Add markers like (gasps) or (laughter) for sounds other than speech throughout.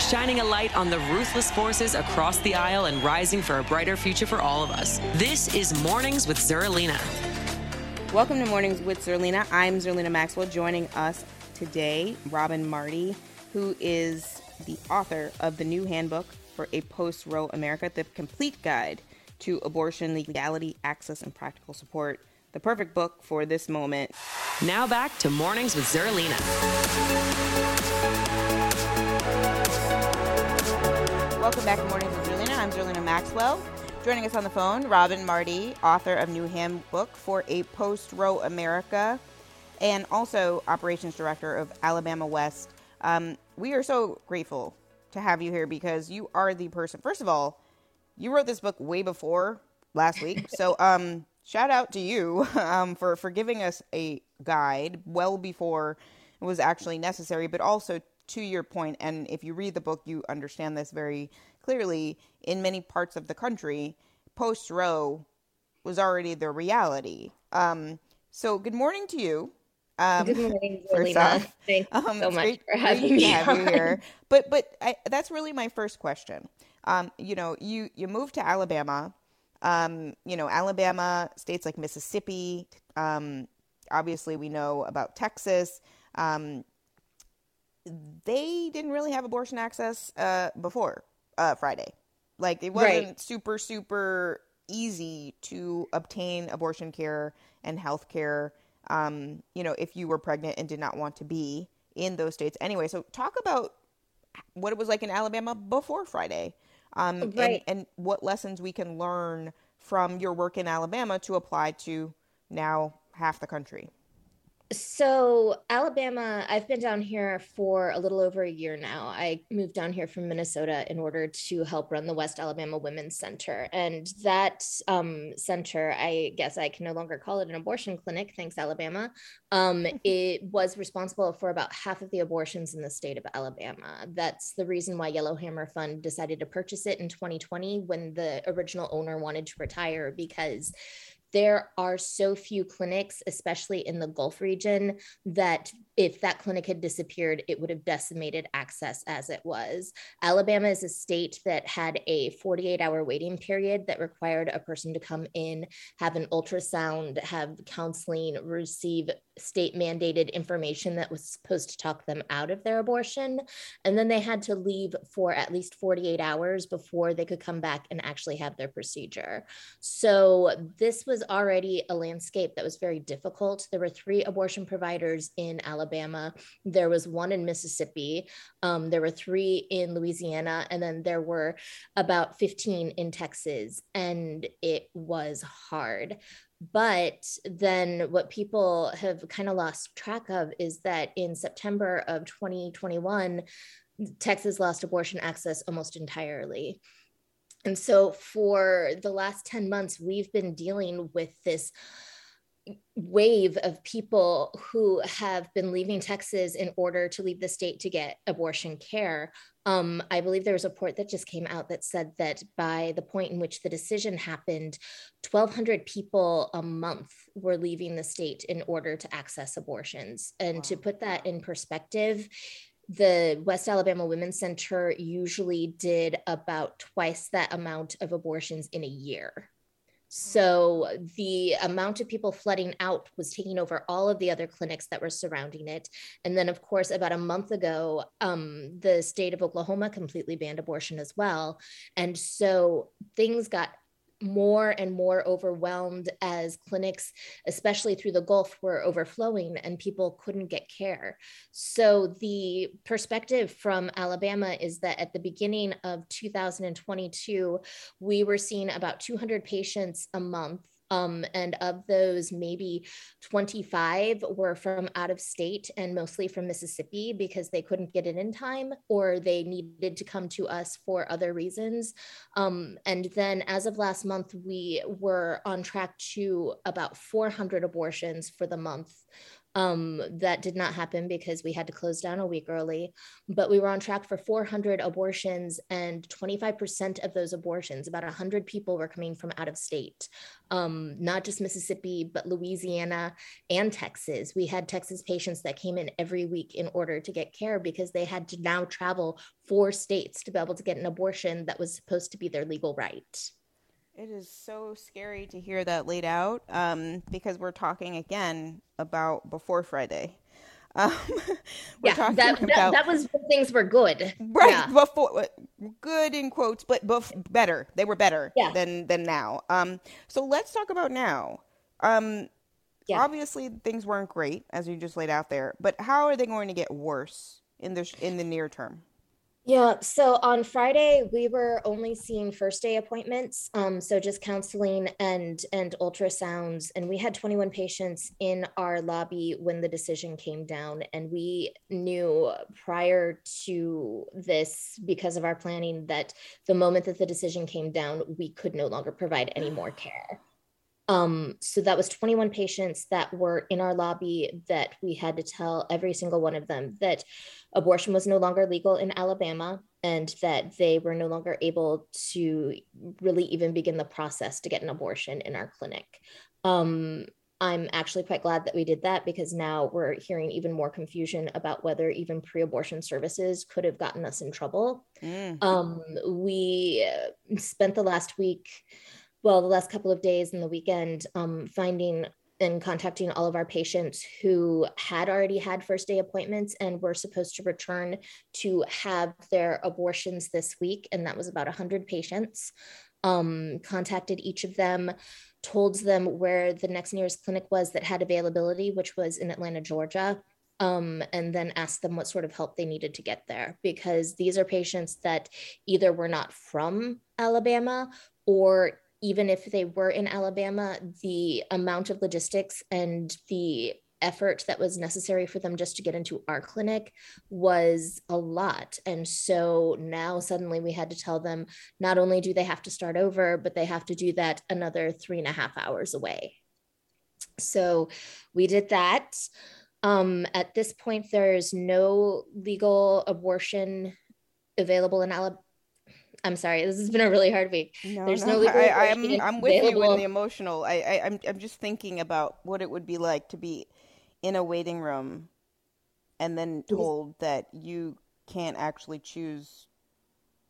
shining a light on the ruthless forces across the aisle and rising for a brighter future for all of us. This is Mornings with Zerlina. Welcome to Mornings with Zerlina. I'm Zerlina Maxwell. Joining us today, Robin Marty, who is the author of the new handbook for a post Roe America, the complete guide to abortion legality, access, and practical support. The perfect book for this moment. Now back to Mornings with Zerlina. Welcome back to Mornings with Zerlina. I'm Zerlina Maxwell. Joining us on the phone, Robin Marty, author of New Handbook for a Post Roe America, and also operations director of Alabama West. Um, we are so grateful to have you here because you are the person. First of all, you wrote this book way before last week, (laughs) so um, shout out to you (laughs) um, for for giving us a guide well before it was actually necessary, but also to your point, and if you read the book, you understand this very clearly. In many parts of the country, post Roe was already the reality. Um, so, good morning to you. Um, good morning, (laughs) Zelina. (laughs) Thanks um, so much great, for having me have you here. But but I, that's really my first question. Um, you know, you you moved to Alabama. Um, you know, Alabama, states like Mississippi. Um, obviously, we know about Texas. Um, they didn't really have abortion access uh, before uh, Friday. Like it wasn't right. super super easy to obtain abortion care and health care. Um, you know, if you were pregnant and did not want to be in those states anyway. So talk about what it was like in Alabama before Friday, um, right. and, and what lessons we can learn from your work in Alabama to apply to now half the country. So, Alabama, I've been down here for a little over a year now. I moved down here from Minnesota in order to help run the West Alabama Women's Center. And that um, center, I guess I can no longer call it an abortion clinic, thanks, Alabama. Um, (laughs) it was responsible for about half of the abortions in the state of Alabama. That's the reason why Yellowhammer Fund decided to purchase it in 2020 when the original owner wanted to retire because there are so few clinics, especially in the Gulf region, that if that clinic had disappeared, it would have decimated access as it was. Alabama is a state that had a 48 hour waiting period that required a person to come in, have an ultrasound, have counseling, receive state mandated information that was supposed to talk them out of their abortion. And then they had to leave for at least 48 hours before they could come back and actually have their procedure. So this was already a landscape that was very difficult. There were three abortion providers in Alabama Alabama. There was one in Mississippi. Um, there were three in Louisiana. And then there were about 15 in Texas. And it was hard. But then what people have kind of lost track of is that in September of 2021, Texas lost abortion access almost entirely. And so for the last 10 months, we've been dealing with this wave of people who have been leaving Texas in order to leave the state to get abortion care. Um, I believe there was a report that just came out that said that by the point in which the decision happened, 1,200 people a month were leaving the state in order to access abortions. And wow. to put that in perspective, the West Alabama Women's Center usually did about twice that amount of abortions in a year. So the amount of people flooding out was taking over all of the other clinics that were surrounding it. And then, of course, about a month ago, um, the state of Oklahoma completely banned abortion as well. And so things got more and more overwhelmed as clinics, especially through the Gulf, were overflowing and people couldn't get care. So, the perspective from Alabama is that at the beginning of 2022, we were seeing about 200 patients a month Um, and of those, maybe 25 were from out of state and mostly from Mississippi because they couldn't get it in time or they needed to come to us for other reasons. Um, and then as of last month, we were on track to about 400 abortions for the month. Um, that did not happen because we had to close down a week early, but we were on track for 400 abortions, and 25% of those abortions, about 100 people, were coming from out of state, um, not just Mississippi, but Louisiana and Texas. We had Texas patients that came in every week in order to get care because they had to now travel four states to be able to get an abortion that was supposed to be their legal right. It is so scary to hear that laid out um, because we're talking again about before Friday. Um, (laughs) yeah, that, that, about, that, was when things were good. Right, yeah. before good in quotes, but bef- better. They were better yeah. than than now. Um, so let's talk about now. Um, yeah. Obviously, things weren't great as you just laid out there, but how are they going to get worse in the in the near term? Yeah, so on Friday we were only seeing first day appointments, um, so just counseling and and ultrasounds, and we had 21 patients in our lobby when the decision came down, and we knew prior to this because of our planning that the moment that the decision came down, we could no longer provide any more (sighs) care. Um, so that was 21 patients that were in our lobby that we had to tell every single one of them that abortion was no longer legal in Alabama and that they were no longer able to really even begin the process to get an abortion in our clinic. Um, I'm actually quite glad that we did that because now we're hearing even more confusion about whether even pre abortion services could have gotten us in trouble. Mm. Um, we spent the last week well, the last couple of days and the weekend, um, finding and contacting all of our patients who had already had first day appointments and were supposed to return to have their abortions this week. And that was about 100 patients. Um, contacted each of them, told them where the next nearest clinic was that had availability, which was in Atlanta, Georgia. Um, and then asked them what sort of help they needed to get there because these are patients that either were not from Alabama or even if they were in Alabama, the amount of logistics and the effort that was necessary for them just to get into our clinic was a lot. And so now suddenly we had to tell them not only do they have to start over, but they have to do that another three and a half hours away. So we did that. Um, at this point, there's no legal abortion available in Alabama I'm sorry. This has been a really hard week. No, There's no, no I, am I'm, I'm with available. you in the emotional. I, I I'm I'm just thinking about what it would be like to be in a waiting room and then told that you can't actually choose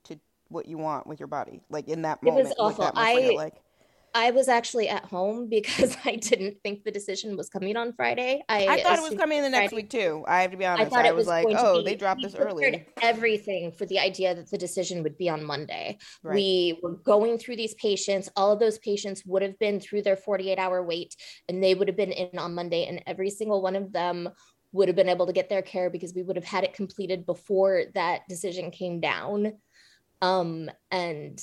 to what you want with your body. Like in that moment, it was awful. I like I was actually at home because (laughs) I didn't think the decision was coming on Friday. I, I thought it was coming in the next Friday. week too. I have to be honest. I, thought I it was, was like, oh, they dropped this early. Everything for the idea that the decision would be on Monday. Right. We were going through these patients. All of those patients would have been through their 48 hour wait and they would have been in on Monday. And every single one of them would have been able to get their care because we would have had it completed before that decision came down. Um, and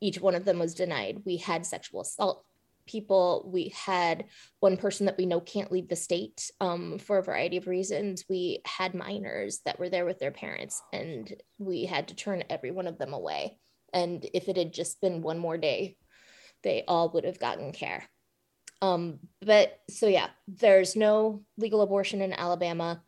each one of them was denied. We had sexual assault people. We had one person that we know can't leave the state um, for a variety of reasons. We had minors that were there with their parents, and we had to turn every one of them away. And if it had just been one more day, they all would have gotten care. Um, but so, yeah, there's no legal abortion in Alabama.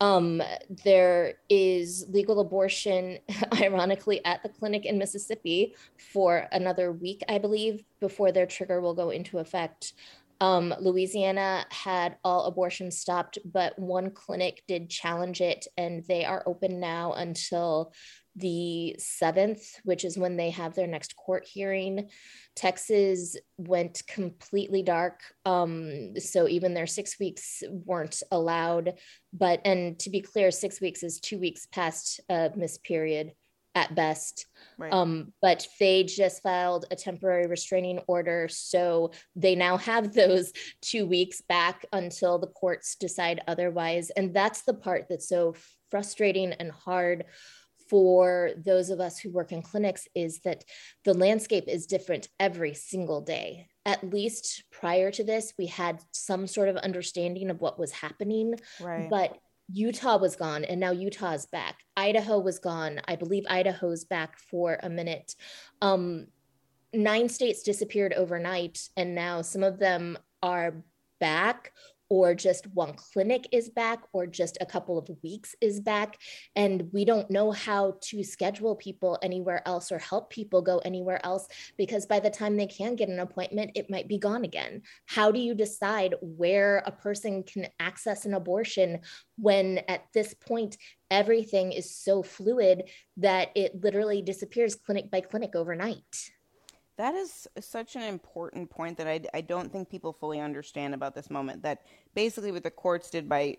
Um, there is legal abortion, (laughs) ironically, at the clinic in Mississippi for another week, I believe, before their trigger will go into effect. Um, Louisiana had all abortions stopped, but one clinic did challenge it, and they are open now until the 7th, which is when they have their next court hearing. Texas went completely dark. Um, so even their six weeks weren't allowed. But, and to be clear, six weeks is two weeks past a miss period at best. Right. Um, but they just filed a temporary restraining order. So they now have (laughs) those two weeks back until the courts decide otherwise. And that's the part that's so frustrating and hard for those of us who work in clinics is that the landscape is different every single day at least prior to this, we had some sort of understanding of what was happening. Right. But Utah was gone and now Utah's back. Idaho was gone. I believe Idaho's back for a minute. Um, nine states disappeared overnight and now some of them are back or just one clinic is back or just a couple of weeks is back. And we don't know how to schedule people anywhere else or help people go anywhere else because by the time they can get an appointment it might be gone again. How do you decide where a person can access an abortion when at this point everything is so fluid that it literally disappears clinic by clinic overnight that is such an important point that I, I don't think people fully understand about this moment. That basically what the courts did by,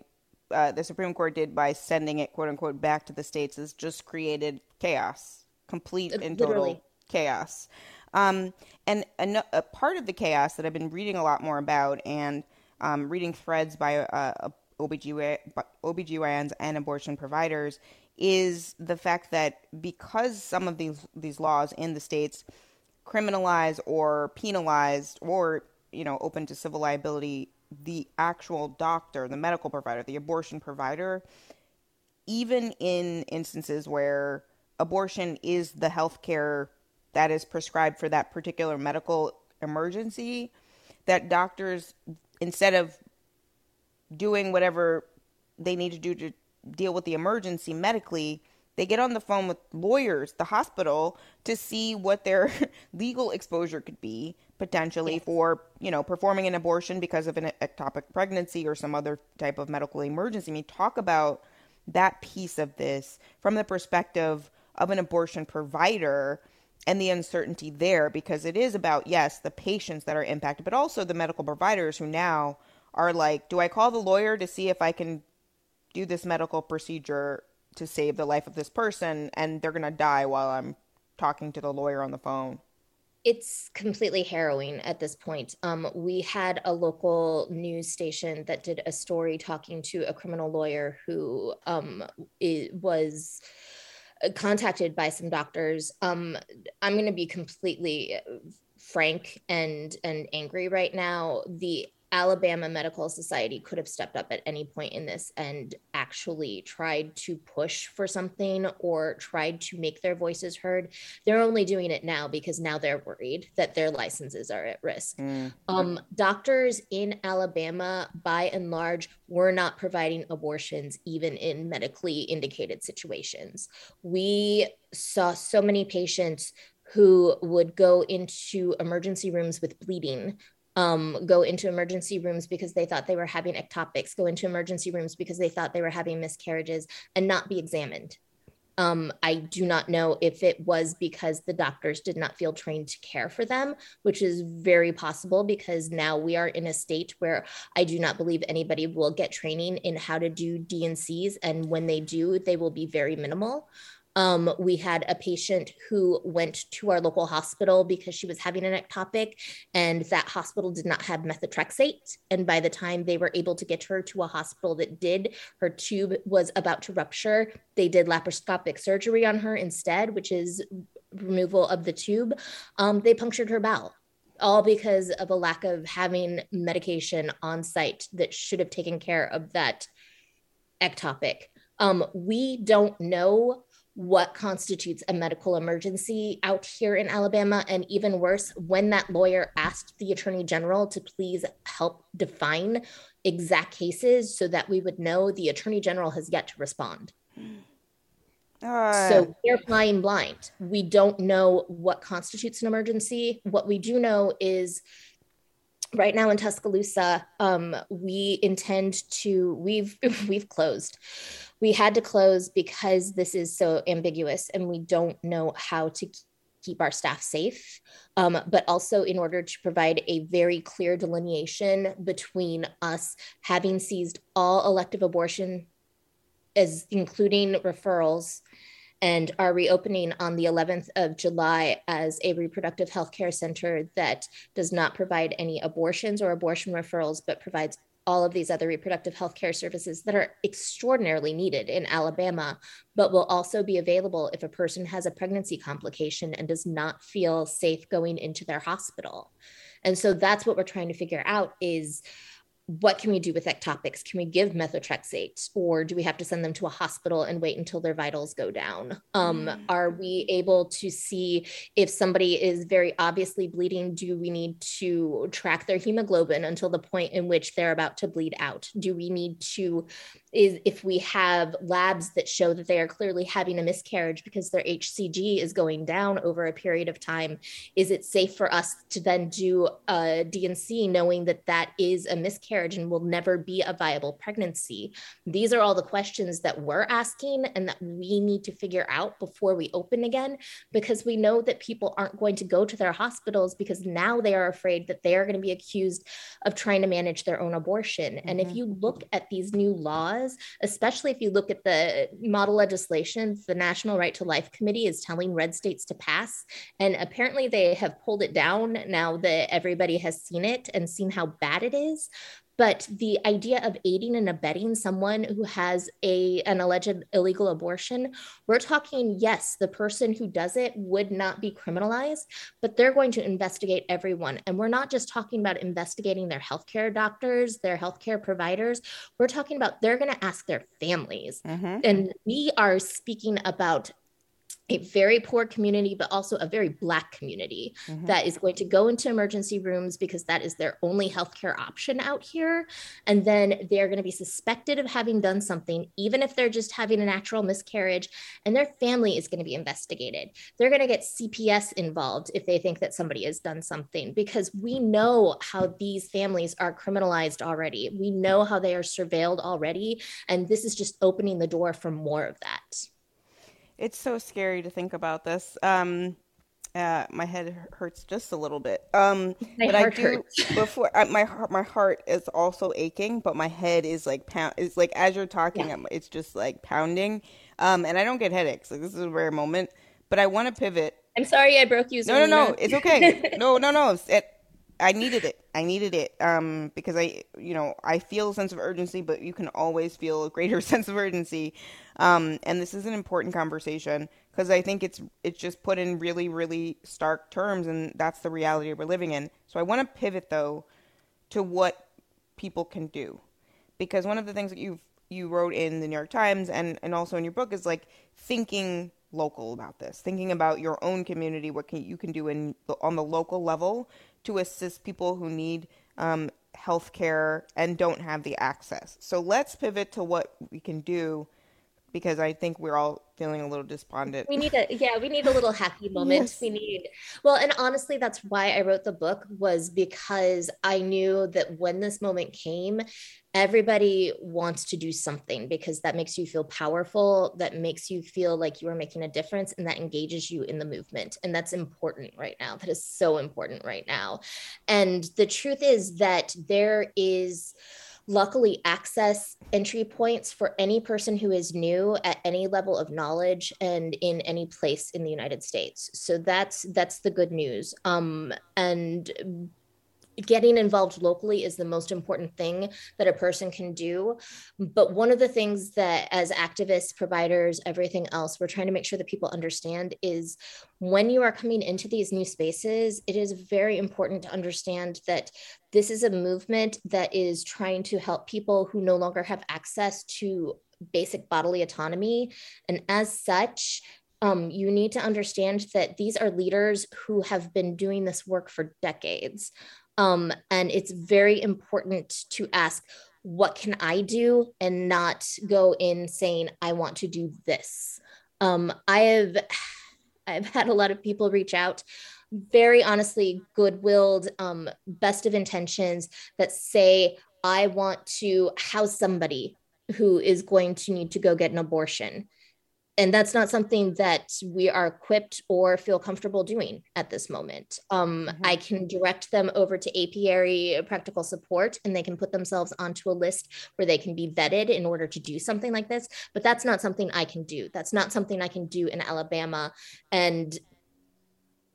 uh, the Supreme Court did by sending it, quote unquote, back to the states is just created chaos, complete and Literally. total chaos. Um, and a, a, part of the chaos that I've been reading a lot more about and um, reading threads by uh, OBGY, OBGYNs and abortion providers is the fact that because some of these these laws in the states criminalize or penalize or you know open to civil liability the actual doctor, the medical provider, the abortion provider, even in instances where abortion is the health care that is prescribed for that particular medical emergency, that doctors, instead of doing whatever they need to do to deal with the emergency medically, they get on the phone with lawyers, the hospital, to see what their (laughs) legal exposure could be potentially yes. for, you know, performing an abortion because of an ectopic pregnancy or some other type of medical emergency. I mean, talk about that piece of this from the perspective of an abortion provider and the uncertainty there because it is about yes the patients that are impacted but also the medical providers who now are like do i call the lawyer to see if i can do this medical procedure to save the life of this person and they're going to die while I'm talking to the lawyer on the phone. It's completely harrowing at this point. Um, we had a local news station that did a story talking to a criminal lawyer who um, was contacted by some doctors. Um, I'm going to be completely frank and and angry right now. The Alabama Medical Society could have stepped up at any point in this and actually tried to push for something or tried to make their voices heard. They're only doing it now because now they're worried that their licenses are at risk. Mm. Um, doctors in Alabama, by and large, were not providing abortions even in medically indicated situations. We saw so many patients who would go into emergency rooms with bleeding um, go into emergency rooms because they thought they were having ectopics, go into emergency rooms because they thought they were having miscarriages and not be examined. Um, I do not know if it was because the doctors did not feel trained to care for them, which is very possible because now we are in a state where I do not believe anybody will get training in how to do D&Cs. And when they do, they will be very minimal. Um, we had a patient who went to our local hospital because she was having an ectopic, and that hospital did not have methotrexate. And by the time they were able to get her to a hospital that did, her tube was about to rupture. They did laparoscopic surgery on her instead, which is removal of the tube. Um, they punctured her bowel all because of a lack of having medication on site that should have taken care of that ectopic. Um, we don't know what constitutes a medical emergency out here in Alabama. And even worse, when that lawyer asked the attorney general to please help define exact cases so that we would know, the attorney general has yet to respond. Uh, so we're flying blind. We don't know what constitutes an emergency. What we do know is right now in Tuscaloosa, um, we intend to we've (laughs) we've closed. We had to close because this is so ambiguous and we don't know how to keep our staff safe, um, but also in order to provide a very clear delineation between us having seized all elective abortion, as including referrals, and are reopening on the 11th of July as a reproductive health care center that does not provide any abortions or abortion referrals, but provides all of these other reproductive health care services that are extraordinarily needed in Alabama, but will also be available if a person has a pregnancy complication and does not feel safe going into their hospital. and so that's what we're trying to figure out is what can we do with ectopics? Can we give methotrexate or do we have to send them to a hospital and wait until their vitals go down? Um, mm. Are we able to see if somebody is very obviously bleeding? Do we need to track their hemoglobin until the point in which they're about to bleed out? Do we need to is if we have labs that show that they are clearly having a miscarriage because their HCG is going down over a period of time, is it safe for us to then do a D&C knowing that that is a miscarriage and will never be a viable pregnancy? These are all the questions that we're asking and that we need to figure out before we open again because we know that people aren't going to go to their hospitals because now they are afraid that they are going to be accused of trying to manage their own abortion. Mm-hmm. And if mm-hmm. you look at these new laws, especially if you look at the model legislation the National Right to Life Committee is telling red states to pass. And apparently they have pulled it down now that everybody has seen it and seen how bad it is but the idea of aiding and abetting someone who has a an alleged illegal abortion we're talking yes the person who does it would not be criminalized but they're going to investigate everyone. And we're not just talking about investigating their healthcare doctors their healthcare providers. We're talking about they're going to ask their families. Mm-hmm. and we are speaking about a very poor community, but also a very Black community mm-hmm. that is going to go into emergency rooms because that is their only healthcare option out here. And then they're going to be suspected of having done something, even if they're just having a natural miscarriage, and their family is going to be investigated. They're going to get CPS involved if they think that somebody has done something, because we know how these families are criminalized already. We know how they are surveilled already. And this is just opening the door for more of that. It's so scary to think about this. Um, uh, my head hurts just a little bit. Um, my but I do hurts. (laughs) before I, my my heart is also aching, but my head is like pound. It's like as you're talking, yeah. it's just like pounding. Um, and I don't get headaches. Like this is a rare moment. But I want to pivot. I'm sorry I broke you. (laughs) No, no, no. It's okay. no, no, no. It, I needed it. I needed it um, because I, you know, I feel a sense of urgency, but you can always feel a greater (laughs) sense of urgency. Um, and this is an important conversation because I think it's it's just put in really, really stark terms, and that's the reality we're living in. So I want to pivot though to what people can do, because one of the things that you you wrote in the New York Times and and also in your book is like thinking local about this, thinking about your own community, what can you can do in on the local level to assist people who need um, health care and don't have the access. So let's pivot to what we can do because I think we're all feeling a little despondent. We need a yeah, we need a little happy (laughs) moment. Yes. We need well, and honestly, that's why I wrote the book was because I knew that when this moment came, everybody wants to do something because that makes you feel powerful that makes you feel like you are making a difference and that engages you in the movement and that's important right now that is so important right now and the truth is that there is luckily access entry points for any person who is new at any level of knowledge and in any place in the united states. So that's that's the good news. Um and getting involved locally is the most important thing that a person can do. But one of the things that, as activists, providers, everything else, we're trying to make sure that people understand is when you are coming into these new spaces, it is very important to understand that this is a movement that is trying to help people who no longer have access to basic bodily autonomy. And as such, um, you need to understand that these are leaders who have been doing this work for decades. Um, and it's very important to ask, what can I do? And not go in saying, I want to do this. Um, I have (sighs) I've had a lot of people reach out, very honestly, good-willed, um, best of intentions that say, I want to house somebody who is going to need to go get an abortion and that's not something that we are equipped or feel comfortable doing at this moment. Um, mm-hmm. I can direct them over to apiary practical support and they can put themselves onto a list where they can be vetted in order to do something like this. But that's not something I can do. That's not something I can do in Alabama. And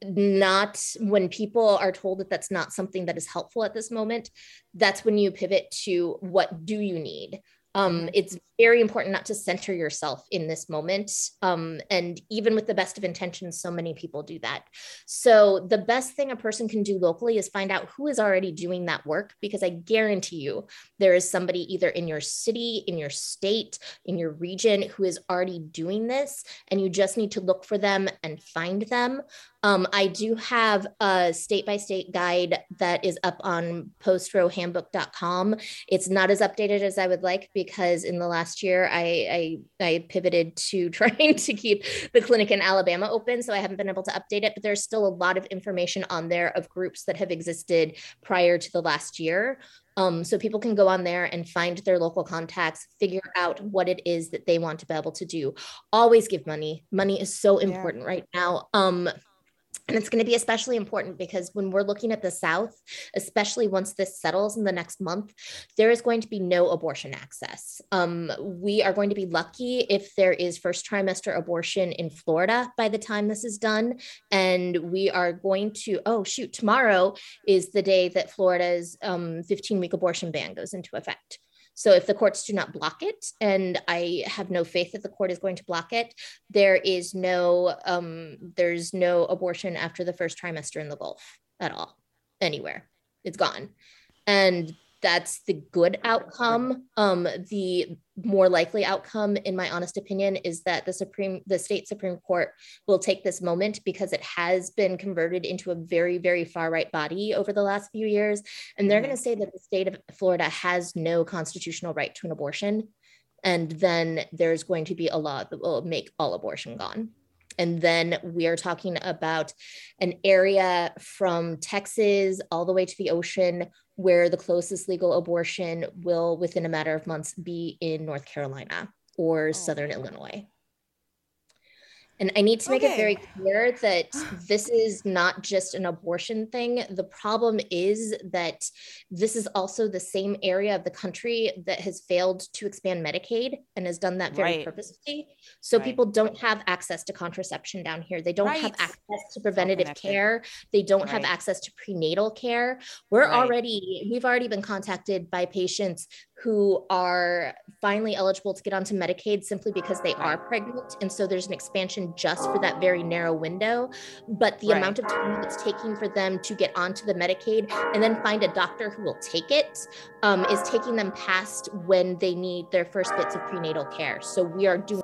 not when people are told that that's not something that is helpful at this moment, that's when you pivot to what do you need? Um, mm-hmm. It's very important not to center yourself in this moment. Um, and even with the best of intentions, so many people do that. So, the best thing a person can do locally is find out who is already doing that work, because I guarantee you there is somebody either in your city, in your state, in your region who is already doing this. And you just need to look for them and find them. Um, I do have a state by state guide that is up on postroehandbook.com. It's not as updated as I would like because in the last year I, I, I pivoted to (laughs) trying to keep the clinic in Alabama open, so I haven't been able to update it. But there's still a lot of information on there of groups that have existed prior to the last year. Um, so people can go on there and find their local contacts, figure out what it is that they want to be able to do. Always give money. Money is so important yeah. right now. Um, and it's going to be especially important because when we're looking at the South, especially once this settles in the next month, there is going to be no abortion access. Um, we are going to be lucky if there is first trimester abortion in Florida by the time this is done. And we are going to, oh, shoot, tomorrow is the day that Florida's 15 um, week abortion ban goes into effect. So if the courts do not block it, and I have no faith that the court is going to block it, there is no um, there's no abortion after the first trimester in the Gulf at all, anywhere. It's gone, and that's the good outcome. Um, the more likely outcome, in my honest opinion, is that the Supreme, the state Supreme Court will take this moment because it has been converted into a very, very far right body over the last few years. And they're mm-hmm. going to say that the state of Florida has no constitutional right to an abortion. And then there's going to be a law that will make all abortion gone. And then we are talking about an area from Texas all the way to the ocean where the closest legal abortion will, within a matter of months, be in North Carolina or oh. Southern Illinois. And I need to make okay. it very clear that (gasps) this is not just an abortion thing. The problem is that this is also the same area of the country that has failed to expand Medicaid and has done that very right. purposefully. So right. people don't have access to contraception down here. They don't right. have access to preventative care. They don't have access to prenatal care. We're already, we've already been contacted by patients who are finally eligible to get onto Medicaid simply because they are pregnant. And so there's an expansion just for that very narrow window. But the right. amount of time it's taking for them to get onto the Medicaid and then find a doctor who will take it um, is taking them past when they need their first bits of prenatal care. So we are doing